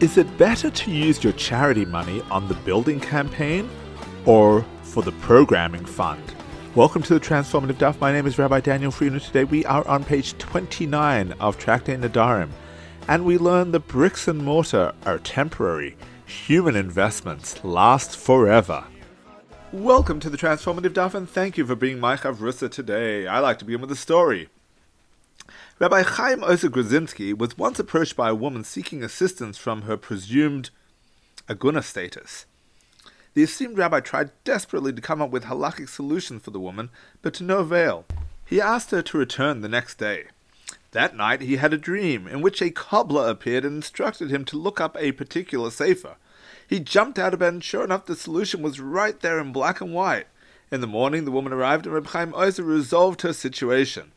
Is it better to use your charity money on the building campaign or for the programming fund? Welcome to the Transformative Daf. My name is Rabbi Daniel Friedman. Today we are on page 29 of Tractate Nedarim, and we learn that bricks and mortar are temporary. Human investments last forever. Welcome to the Transformative Daf, and thank you for being my chavrusa today. I like to begin with a story. Rabbi Chaim Ozer Grudzinski was once approached by a woman seeking assistance from her presumed aguna status. The esteemed rabbi tried desperately to come up with halachic solutions for the woman, but to no avail. He asked her to return the next day. That night he had a dream in which a cobbler appeared and instructed him to look up a particular sefer. He jumped out of bed, and sure enough, the solution was right there in black and white. In the morning, the woman arrived, and Reb Chaim Ozer resolved her situation.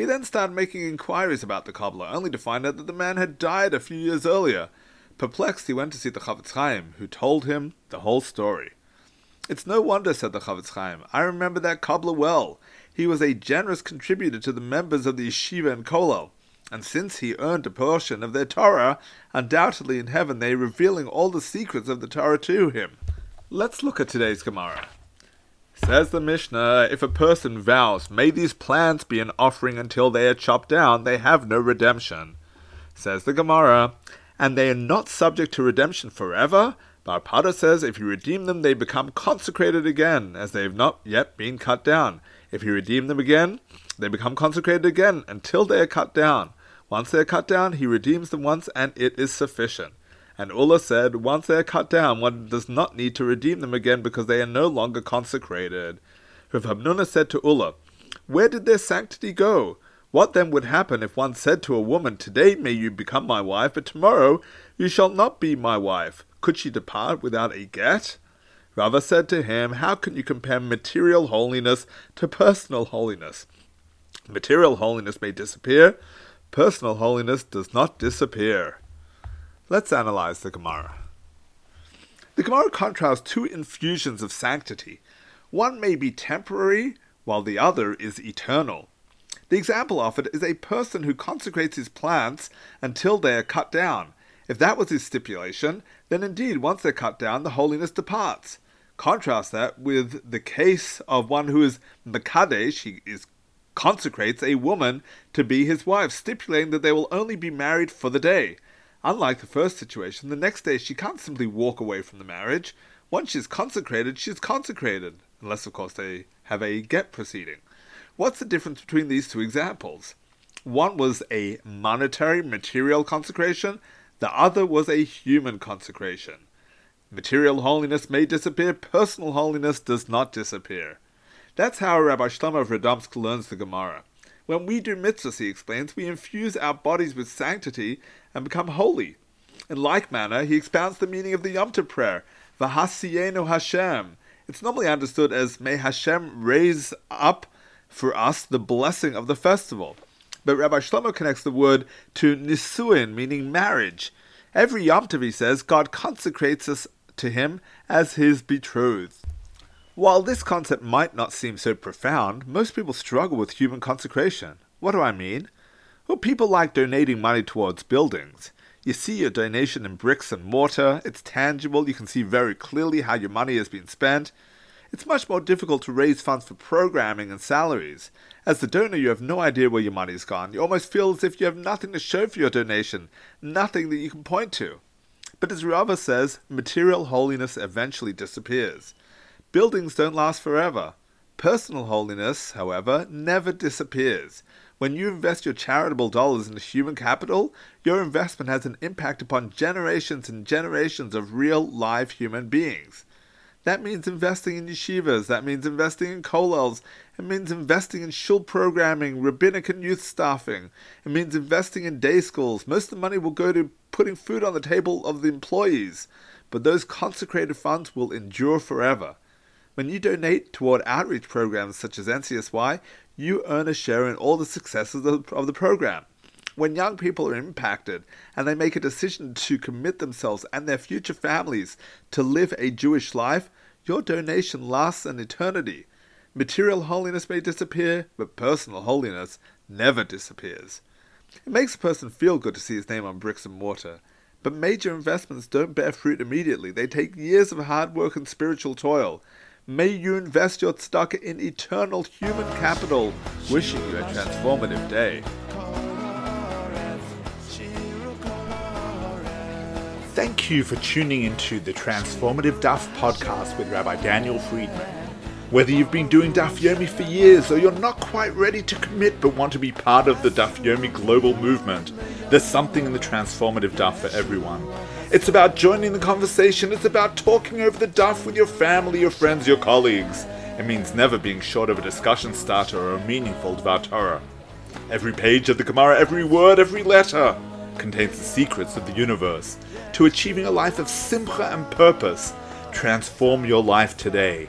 He then started making inquiries about the cobbler, only to find out that the man had died a few years earlier. Perplexed, he went to see the Chafetz Chaim, who told him the whole story. It's no wonder, said the Chafetz Chaim. I remember that cobbler well. He was a generous contributor to the members of the yeshiva and kollel, and since he earned a portion of their Torah, undoubtedly in heaven they are revealing all the secrets of the Torah to him. Let's look at today's Gemara. Says the Mishnah, if a person vows, may these plants be an offering until they are chopped down, they have no redemption. Says the Gemara, and they are not subject to redemption forever. Bar Pada says, if you redeem them, they become consecrated again, as they have not yet been cut down. If you redeem them again, they become consecrated again until they are cut down. Once they are cut down, he redeems them once, and it is sufficient. And Ulla said, Once they are cut down, one does not need to redeem them again because they are no longer consecrated. Rav Hamnuna said to Ulla, Where did their sanctity go? What then would happen if one said to a woman, Today may you become my wife, but tomorrow you shall not be my wife? Could she depart without a get? Rava said to him, How can you compare material holiness to personal holiness? Material holiness may disappear, personal holiness does not disappear. Let's analyze the Gemara. The Gemara contrasts two infusions of sanctity. One may be temporary, while the other is eternal. The example offered is a person who consecrates his plants until they are cut down. If that was his stipulation, then indeed, once they're cut down, the holiness departs. Contrast that with the case of one who is Makadesh, he is consecrates a woman to be his wife, stipulating that they will only be married for the day. Unlike the first situation, the next day she can't simply walk away from the marriage. Once she's consecrated, she's consecrated, unless, of course, they have a get proceeding. What's the difference between these two examples? One was a monetary, material consecration, the other was a human consecration. Material holiness may disappear, personal holiness does not disappear. That's how Rabbi Shlomo of Radomsk learns the Gemara. When we do mitzvahs, he explains, we infuse our bodies with sanctity and become holy. In like manner, he expounds the meaning of the Yom Tov prayer, V'hasiyenu Hashem. It's normally understood as, may Hashem raise up for us the blessing of the festival. But Rabbi Shlomo connects the word to nisuin, meaning marriage. Every Yom Tov, he says, God consecrates us to him as his betrothed. While this concept might not seem so profound, most people struggle with human consecration. What do I mean? Well, people like donating money towards buildings. You see your donation in bricks and mortar, it's tangible, you can see very clearly how your money has been spent. It's much more difficult to raise funds for programming and salaries. As the donor, you have no idea where your money's gone. You almost feel as if you have nothing to show for your donation, nothing that you can point to. But as Rava says, material holiness eventually disappears. Buildings don't last forever. Personal holiness, however, never disappears. When you invest your charitable dollars into human capital, your investment has an impact upon generations and generations of real, live human beings. That means investing in yeshivas, that means investing in kollels, it means investing in shul programming, rabbinic and youth staffing, it means investing in day schools. Most of the money will go to putting food on the table of the employees, but those consecrated funds will endure forever. When you donate toward outreach programs such as NCSY, you earn a share in all the successes of, of the program. When young people are impacted and they make a decision to commit themselves and their future families to live a Jewish life, your donation lasts an eternity. Material holiness may disappear, but personal holiness never disappears. It makes a person feel good to see his name on bricks and mortar, But major investments don't bear fruit immediately. They take years of hard work and spiritual toil. May you invest your stock in eternal human capital. Wishing you a transformative day. Thank you for tuning into the Transformative Daf podcast with Rabbi Daniel Friedman. Whether you've been doing Daf Yomi for years or you're not quite ready to commit but want to be part of the Daf Yomi global movement, there's something in the transformative Daf for everyone. It's about joining the conversation, it's about talking over the Daf with your family, your friends, your colleagues. It means never being short of a discussion starter or a meaningful Dvar Torah. Every page of the Gemara, every word, every letter contains the secrets of the universe. To achieving a life of simcha and purpose, transform your life today.